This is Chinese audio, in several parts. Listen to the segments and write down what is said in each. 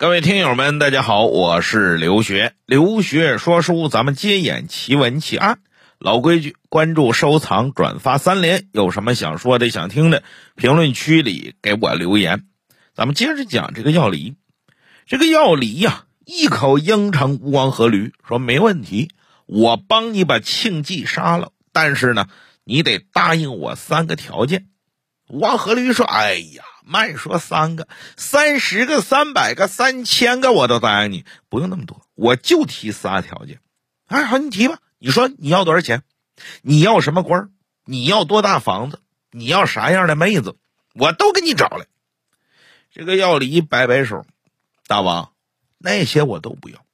各位听友们，大家好，我是刘学。刘学说书，咱们接演奇闻奇案。老规矩，关注、收藏、转发三连。有什么想说的、想听的，评论区里给我留言。咱们接着讲这个药离。这个药离呀，一口应承吴王阖闾，说没问题，我帮你把庆忌杀了。但是呢，你得答应我三个条件。吴王阖闾说：“哎呀。”慢说三个、三十个、三百个、三千个，我都答应你，不用那么多，我就提仨条件。哎，好，你提吧。你说你要多少钱？你要什么官？你要多大房子？你要啥样的妹子？我都给你找来。这个药离摆摆手，大王，那些我都不要。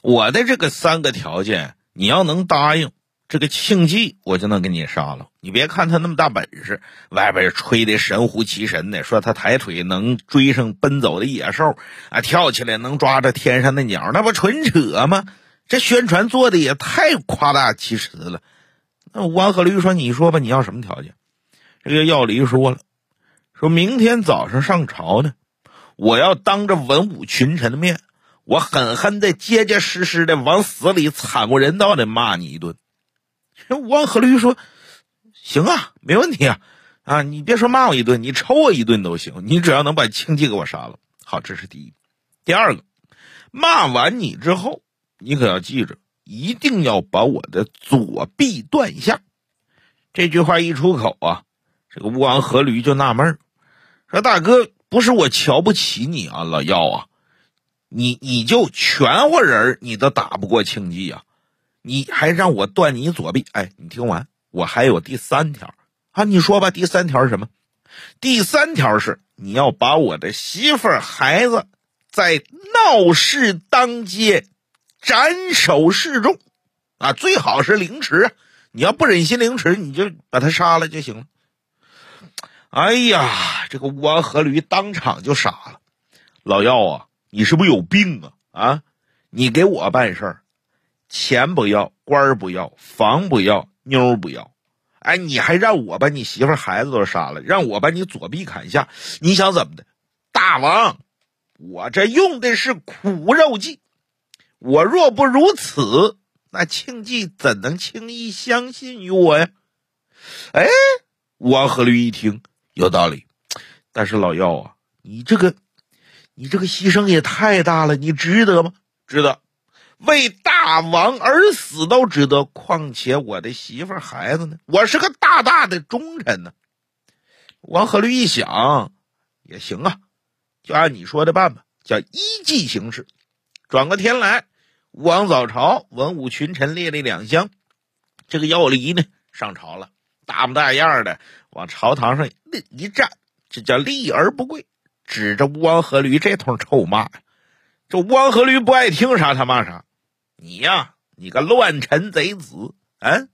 我的这个三个条件，你要能答应。这个庆忌，我就能给你杀了。你别看他那么大本事，外边吹的神乎其神的，说他抬腿能追上奔走的野兽，啊，跳起来能抓着天上的鸟，那不纯扯吗？这宣传做的也太夸大其词了。那王鹤驴说：“你说吧，你要什么条件？”这个药离说了：“说明天早上上朝呢，我要当着文武群臣的面，我狠狠的、结结实实的往死里惨无人道的骂你一顿。”王鹤驴说：“行啊，没问题啊，啊，你别说骂我一顿，你抽我一顿都行，你只要能把庆忌给我杀了。好，这是第一。第二个，骂完你之后，你可要记着，一定要把我的左臂断下。这句话一出口啊，这个吴王阖闾就纳闷说：大哥，不是我瞧不起你啊，老药啊，你你就全乎人，你都打不过庆忌啊。”你还让我断你左臂？哎，你听完，我还有第三条啊！你说吧，第三条是什么？第三条是你要把我的媳妇儿、孩子在闹市当街斩首示众啊！最好是凌迟啊！你要不忍心凌迟，你就把他杀了就行了。哎呀，这个吴王阖闾当场就傻了。老药啊，你是不是有病啊？啊，你给我办事儿。钱不要，官不要，房不要，妞不要，哎，你还让我把你媳妇孩子都杀了，让我把你左臂砍下，你想怎么的？大王，我这用的是苦肉计，我若不如此，那庆忌怎能轻易相信于我呀？哎，王阖闾一听有道理，但是老药啊，你这个，你这个牺牲也太大了，你值得吗？值得。为大王而死都值得，况且我的媳妇孩子呢？我是个大大的忠臣呢。王阖闾一想，也行啊，就按你说的办吧，叫依计行事。转过天来，吴王早朝，文武群臣列立两厢，这个药离呢上朝了，大模大样的往朝堂上一站，这叫立而不跪，指着吴王阖闾这通臭骂。这吴王阖闾不爱听啥，他骂啥。你呀，你个乱臣贼子！啊，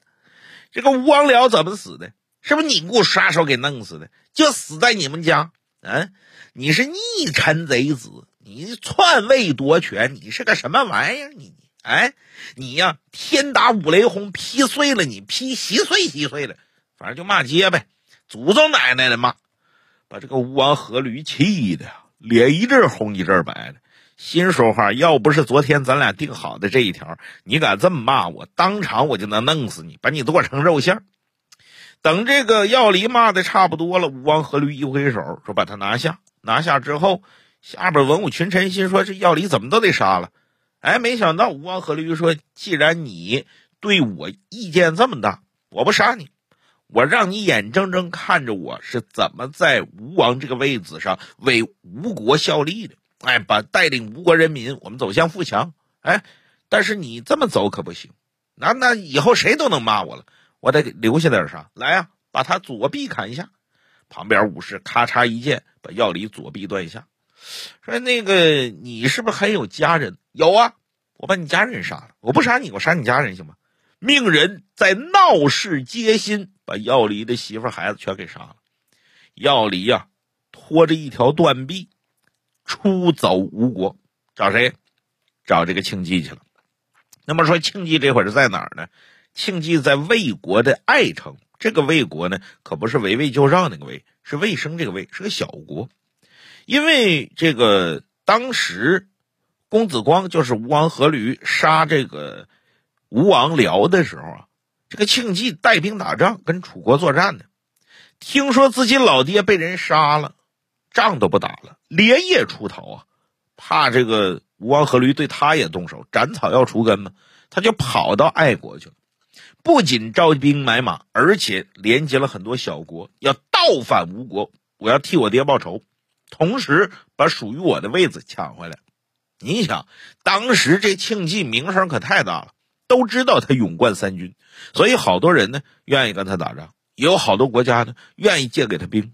这个吴王僚怎么死的？是不是你给我杀手给弄死的？就死在你们家！啊，你是逆臣贼子，你篡位夺权，你是个什么玩意儿？你哎，你呀，天打五雷轰，劈碎了你，劈稀碎稀碎的，反正就骂街呗，祖宗奶奶的骂，把这个吴王阖闾气的脸一阵红一阵白的。心说话，要不是昨天咱俩定好的这一条，你敢这么骂我，当场我就能弄死你，把你剁成肉馅等这个药离骂的差不多了，吴王阖闾一挥手说：“把他拿下。”拿下之后，下边文武群臣心说：“这药离怎么都得杀了。”哎，没想到吴王阖闾说：“既然你对我意见这么大，我不杀你，我让你眼睁睁看着我是怎么在吴王这个位子上为吴国效力的。”哎，把带领吴国人民，我们走向富强。哎，但是你这么走可不行，那那以后谁都能骂我了。我得留下点啥？来呀，把他左臂砍一下。旁边武士咔嚓一剑，把药离左臂断下。说那个你是不是还有家人？有啊，我把你家人杀了。我不杀你，我杀你家人行吗？命人在闹市街心把药离的媳妇孩子全给杀了。药离呀，拖着一条断臂。出走吴国，找谁？找这个庆忌去了。那么说，庆忌这会儿在哪儿呢？庆忌在魏国的爱城。这个魏国呢，可不是围魏救赵那个魏，是魏生这个魏，是个小国。因为这个当时公子光就是吴王阖闾杀这个吴王僚的时候啊，这个庆忌带兵打仗，跟楚国作战呢。听说自己老爹被人杀了，仗都不打了，连夜出逃啊！怕这个吴王阖闾对他也动手，斩草要除根嘛，他就跑到爱国去了。不仅招兵买马，而且连接了很多小国，要倒反吴国。我要替我爹报仇，同时把属于我的位子抢回来。你想，当时这庆忌名声可太大了，都知道他勇冠三军，所以好多人呢愿意跟他打仗，也有好多国家呢愿意借给他兵。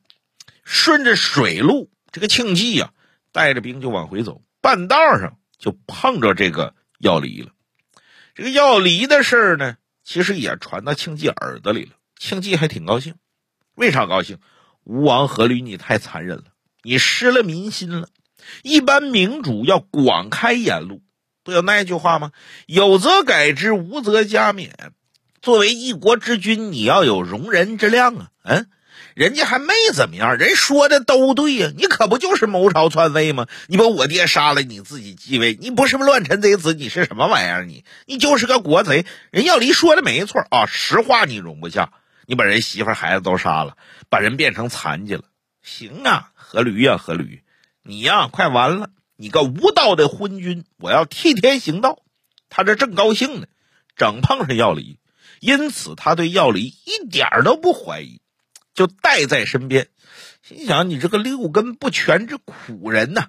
顺着水路，这个庆忌呀带着兵就往回走，半道上就碰着这个要离了。这个要离的事儿呢。其实也传到庆忌耳朵里了，庆忌还挺高兴。为啥高兴？吴王阖闾，你太残忍了，你失了民心了。一般明主要广开言路，不有那句话吗？有则改之，无则加勉。作为一国之君，你要有容人之量啊！嗯。人家还没怎么样，人说的都对呀，你可不就是谋朝篡位吗？你把我爹杀了，你自己继位，你不是乱臣贼子，你是什么玩意儿？你你就是个国贼。人要离说的没错啊，实话你容不下，你把人媳妇孩子都杀了，把人变成残疾了。行啊，阖闾呀，阖闾，你呀快完了，你个无道的昏君！我要替天行道。他这正高兴呢，整碰上要离，因此他对要离一点都不怀疑。就带在身边，心想你这个六根不全之苦人呐，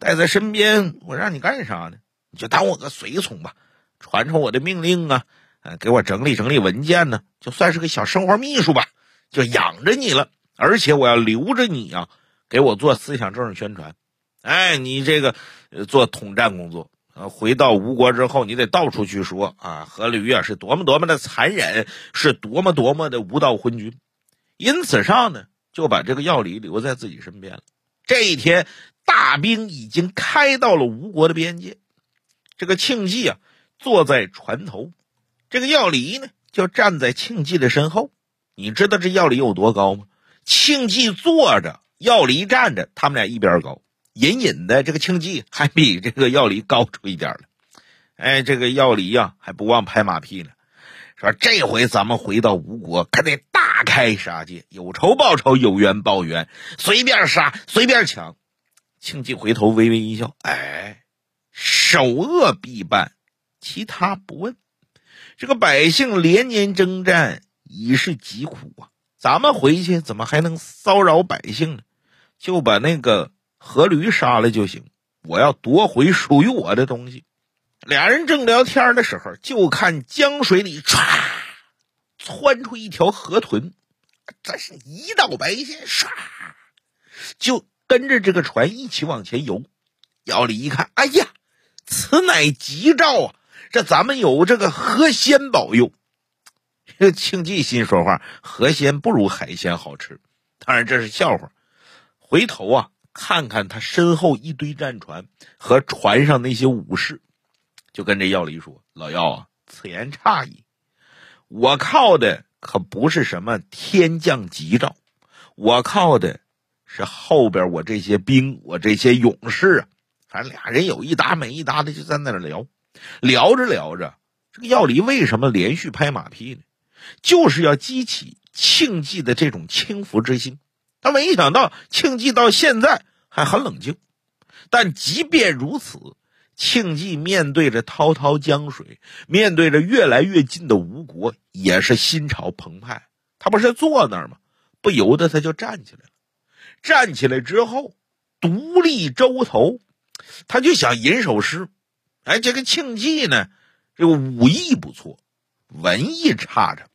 带在身边，我让你干啥呢？你就当我个随从吧，传传我的命令啊，呃，给我整理整理文件呢，就算是个小生活秘书吧，就养着你了。而且我要留着你啊，给我做思想政治宣传。哎，你这个做统战工作，呃，回到吴国之后，你得到处去说啊，阖闾啊是多么多么的残忍，是多么多么的无道昏君。因此上呢，就把这个药理留在自己身边了。这一天，大兵已经开到了吴国的边界。这个庆忌啊，坐在船头，这个药理呢，就站在庆忌的身后。你知道这药理有多高吗？庆忌坐着，药理站着，他们俩一边高。隐隐的，这个庆忌还比这个药理高出一点了。哎，这个药理呀，还不忘拍马屁呢，说这回咱们回到吴国，可得。大开杀戒，有仇报仇，有冤报冤，随便杀，随便抢。庆忌回头微微一笑，哎，首恶必办，其他不问。这个百姓连年征战，已是疾苦啊。咱们回去怎么还能骚扰百姓呢？就把那个阖闾杀了就行。我要夺回属于我的东西。俩人正聊天的时候，就看江水里唰。窜出一条河豚，这是一道白线，唰，就跟着这个船一起往前游。姚李一看，哎呀，此乃吉兆啊！这咱们有这个河鲜保佑。这 庆忌心说话，河鲜不如海鲜好吃。当然这是笑话。回头啊，看看他身后一堆战船和船上那些武士，就跟这药理说：“老药啊，此言差矣。”我靠的可不是什么天降吉兆，我靠的是后边我这些兵，我这些勇士啊。反正俩人有一搭没一搭的就在那聊，聊着聊着，这个药离为什么连续拍马屁呢？就是要激起庆忌的这种轻浮之心。他没想到庆忌到现在还很冷静，但即便如此。庆忌面对着滔滔江水，面对着越来越近的吴国，也是心潮澎湃。他不是坐那儿吗？不由得他就站起来了。站起来之后，独立舟头，他就想吟首诗。哎，这个庆忌呢，这个武艺不错，文艺差着。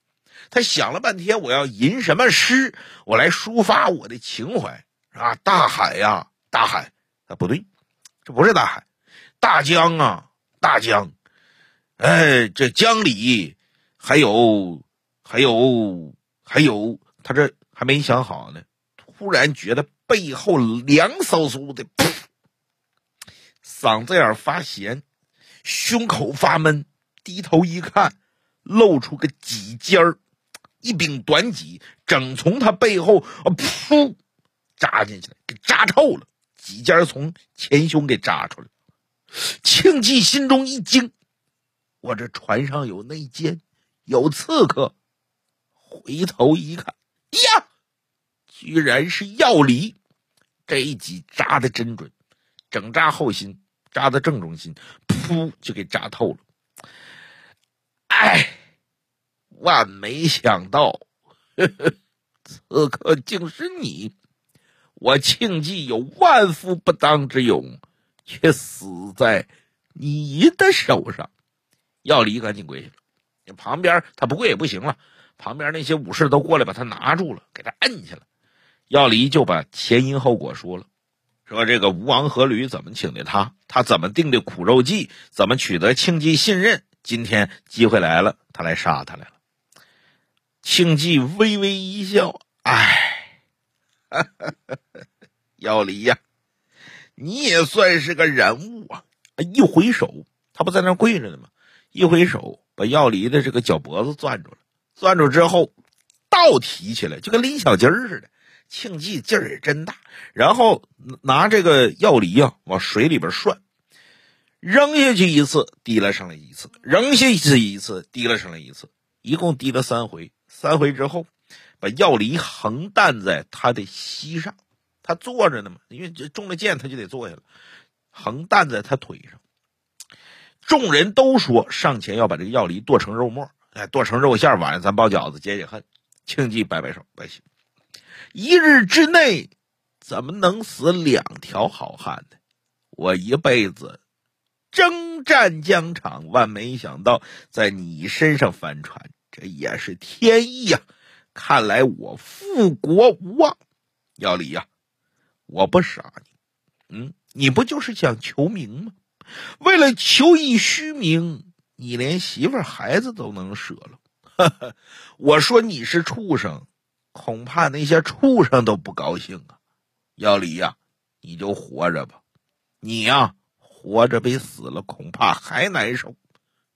他想了半天，我要吟什么诗，我来抒发我的情怀啊！大海呀，大海啊，不对，这不是大海。大江啊，大江，哎，这江里还有，还有，还有，他这还没想好呢，突然觉得背后凉飕飕的，嗓子眼发咸，胸口发闷，低头一看，露出个脊尖儿，一柄短戟，正从他背后啊，噗，扎进去了，给扎透了。几尖从前胸给扎出来。庆忌心中一惊，我这船上有内奸，有刺客。回头一看，呀，居然是药离！这一戟扎的真准，整扎后心，扎的正中心，噗，就给扎透了。哎，万没想到，呵呵，刺客竟是你！我庆忌有万夫不当之勇，却死在你的手上。药离赶紧跪下了，旁边他不跪也不行了。旁边那些武士都过来把他拿住了，给他摁下了。药离就把前因后果说了，说这个吴王阖闾怎么请的他，他怎么定的苦肉计，怎么取得庆忌信任。今天机会来了，他来杀他来了。庆忌微微一笑，哎，药离呀，你也算是个人物啊！一回手，他不在那跪着呢吗？一回手，把药离的这个脚脖子攥住了。攥住之后，倒提起来，就跟拎小鸡儿似的。庆忌劲儿也真大，然后拿这个药梨啊往水里边涮，扔下去一次，提了上来一次，扔下去一次，提了上来一次，一共提了三回。三回之后，把药梨横担在他的膝上，他坐着呢嘛，因为中了箭，他就得坐下了，横担在他腿上。众人都说上前要把这个药梨剁成肉末。哎，剁成肉馅，晚上咱包饺子解解恨。庆忌摆摆手，不行，一日之内怎么能死两条好汉呢？我一辈子征战疆场，万没想到在你身上翻船，这也是天意呀！看来我复国无望。要离呀，我不杀你，嗯，你不就是想求名吗？为了求一虚名。你连媳妇孩子都能舍了，我说你是畜生，恐怕那些畜生都不高兴啊！要离呀，你就活着吧，你呀活着比死了恐怕还难受。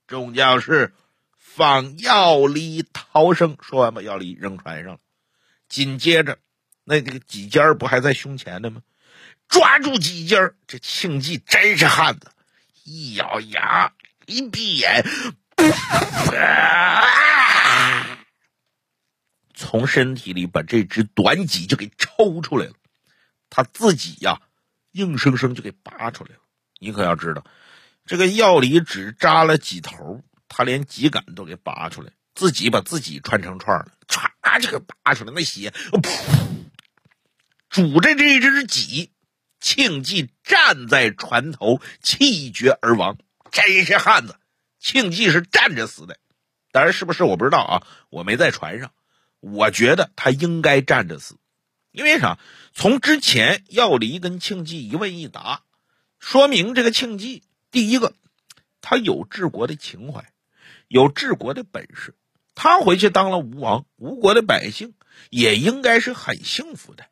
众将士放药离逃生，说完把药离扔船上了。紧接着，那这个几尖不还在胸前呢吗？抓住几尖这庆忌真是汉子，一咬牙。一闭眼，从身体里把这只短戟就给抽出来了。他自己呀，硬生生就给拔出来了。你可要知道，这个药里只扎了几头，他连戟杆都给拔出来，自己把自己穿成串了，歘就给拔出来。那血，噗，拄着这只戟，庆忌站在船头，气绝而亡。真是汉子，庆忌是站着死的，当然是不是我不知道啊，我没在船上，我觉得他应该站着死，因为啥？从之前药离跟庆忌一问一答，说明这个庆忌第一个，他有治国的情怀，有治国的本事，他回去当了吴王，吴国的百姓也应该是很幸福的，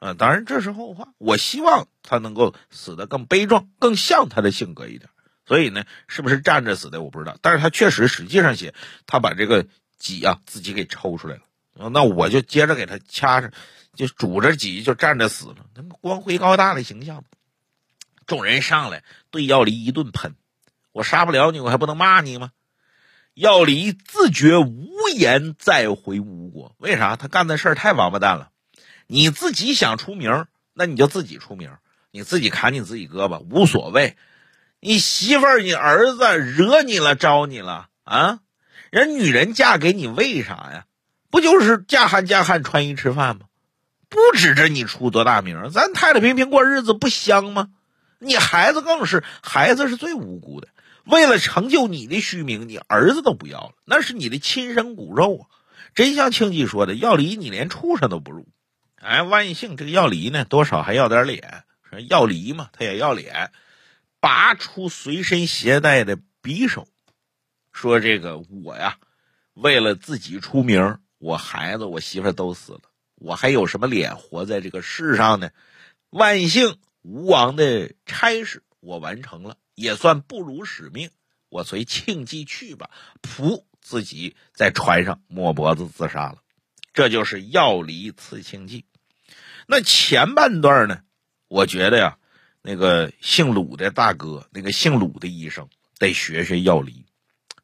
嗯，当然这是后话，我希望他能够死得更悲壮，更像他的性格一点。所以呢，是不是站着死的我不知道，但是他确实实际上写他把这个戟啊自己给抽出来了，那我就接着给他掐上，就拄着戟就站着死了，那个光辉高大的形象。众人上来对药离一顿喷，我杀不了你，我还不能骂你吗？药离自觉无颜再回吴国，为啥？他干的事太王八蛋了。你自己想出名，那你就自己出名，你自己砍你自己胳膊无所谓。你媳妇儿、你儿子惹你了、招你了啊？人女人嫁给你为啥呀？不就是嫁汉嫁汉、穿衣吃饭吗？不指着你出多大名，咱太太平平过日子不香吗？你孩子更是，孩子是最无辜的。为了成就你的虚名，你儿子都不要了，那是你的亲生骨肉啊！真像庆忌说的，要离你连畜生都不如。哎，万幸这个要离呢，多少还要点脸。说要离嘛，他也要脸。拔出随身携带的匕首，说：“这个我呀，为了自己出名，我孩子、我媳妇都死了，我还有什么脸活在这个世上呢？万幸吴王的差事我完成了，也算不辱使命。我随庆忌去吧。”噗，自己在船上抹脖子自杀了。这就是药离刺庆忌。那前半段呢？我觉得呀。那个姓鲁的大哥，那个姓鲁的医生得学学药理。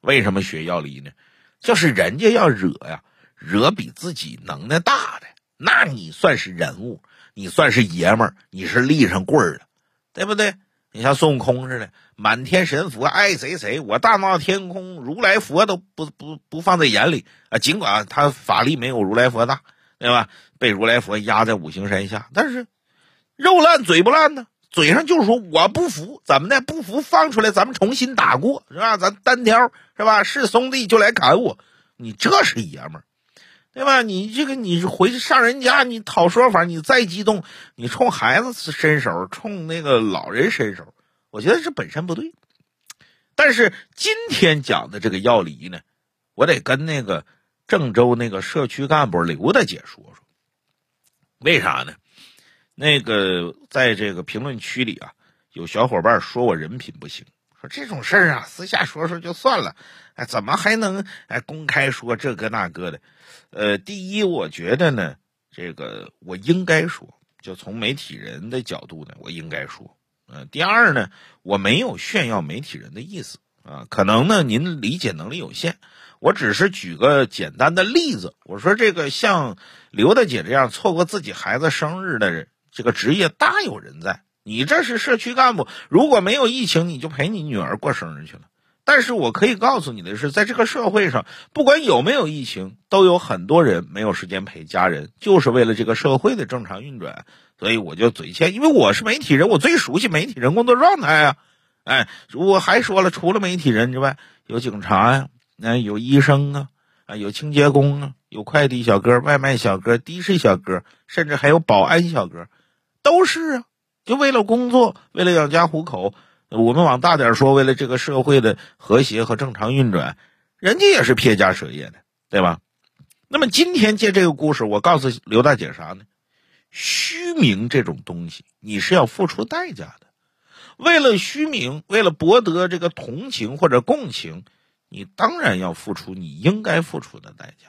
为什么学药理呢？就是人家要惹呀，惹比自己能耐大的，那你算是人物，你算是爷们儿，你是立上棍儿了，对不对？你像孙悟空似的，满天神佛，爱谁谁，我大闹天宫，如来佛都不不不放在眼里啊。尽管他法力没有如来佛大，对吧？被如来佛压在五行山下，但是肉烂嘴不烂呢，嘴上就说我不服，怎么的？不服放出来，咱们重新打过，是吧？咱单挑，是吧？是兄弟就来砍我，你这是爷们儿。对吧？你这个你回去上人家，你讨说法，你再激动，你冲孩子伸手，冲那个老人伸手，我觉得这本身不对。但是今天讲的这个药理呢，我得跟那个郑州那个社区干部刘大姐说说，为啥呢？那个在这个评论区里啊，有小伙伴说我人品不行，说这种事儿啊，私下说说就算了，哎，怎么还能哎公开说这个那个的？呃，第一，我觉得呢，这个我应该说，就从媒体人的角度呢，我应该说。呃，第二呢，我没有炫耀媒体人的意思啊，可能呢您理解能力有限，我只是举个简单的例子。我说这个像刘大姐这样错过自己孩子生日的人，这个职业大有人在。你这是社区干部，如果没有疫情，你就陪你女儿过生日去了。但是我可以告诉你的是，在这个社会上，不管有没有疫情，都有很多人没有时间陪家人，就是为了这个社会的正常运转。所以我就嘴欠，因为我是媒体人，我最熟悉媒体人工作状态啊。哎，我还说了，除了媒体人之外，有警察呀，那有医生啊，啊，有清洁工啊，有快递小哥、外卖小哥、的士小哥，甚至还有保安小哥，都是啊，就为了工作，为了养家糊口。我们往大点说，为了这个社会的和谐和正常运转，人家也是撇家舍业的，对吧？那么今天借这个故事，我告诉刘大姐啥呢？虚名这种东西，你是要付出代价的。为了虚名，为了博得这个同情或者共情，你当然要付出你应该付出的代价。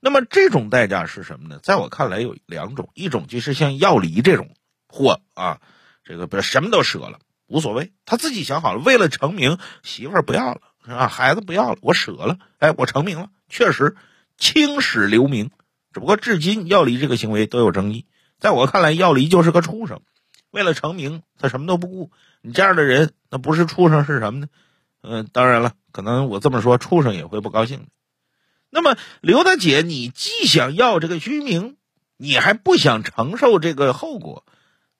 那么这种代价是什么呢？在我看来有两种，一种就是像药离这种货啊，这个不什么都舍了。无所谓，他自己想好了，为了成名，媳妇儿不要了，是吧？孩子不要了，我舍了，哎，我成名了，确实青史留名。只不过至今药离这个行为都有争议。在我看来，药离就是个畜生，为了成名，他什么都不顾。你这样的人，那不是畜生是什么呢？嗯，当然了，可能我这么说，畜生也会不高兴。那么刘大姐，你既想要这个虚名，你还不想承受这个后果，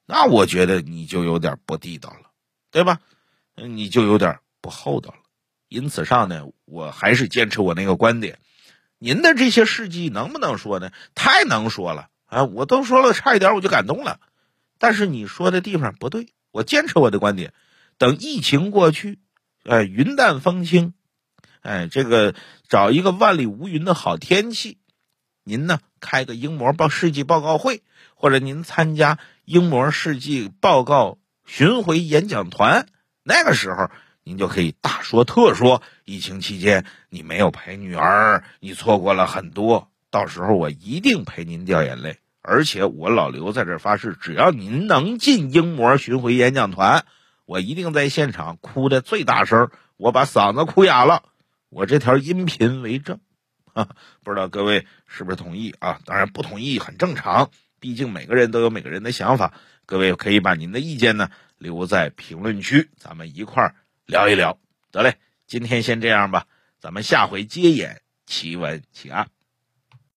那我觉得你就有点不地道了。对吧？你就有点不厚道了。因此上呢，我还是坚持我那个观点。您的这些事迹能不能说呢？太能说了啊！我都说了，差一点我就感动了。但是你说的地方不对，我坚持我的观点。等疫情过去，哎，云淡风轻，哎，这个找一个万里无云的好天气，您呢开个英模报世纪报告会，或者您参加英模世纪报告。巡回演讲团，那个时候您就可以大说特说。疫情期间你没有陪女儿，你错过了很多。到时候我一定陪您掉眼泪，而且我老刘在这发誓，只要您能进英模巡回演讲团，我一定在现场哭的最大声，我把嗓子哭哑了。我这条音频为证，啊，不知道各位是不是同意啊？当然不同意很正常，毕竟每个人都有每个人的想法。各位可以把您的意见呢留在评论区，咱们一块儿聊一聊。得嘞，今天先这样吧，咱们下回接演奇闻奇案。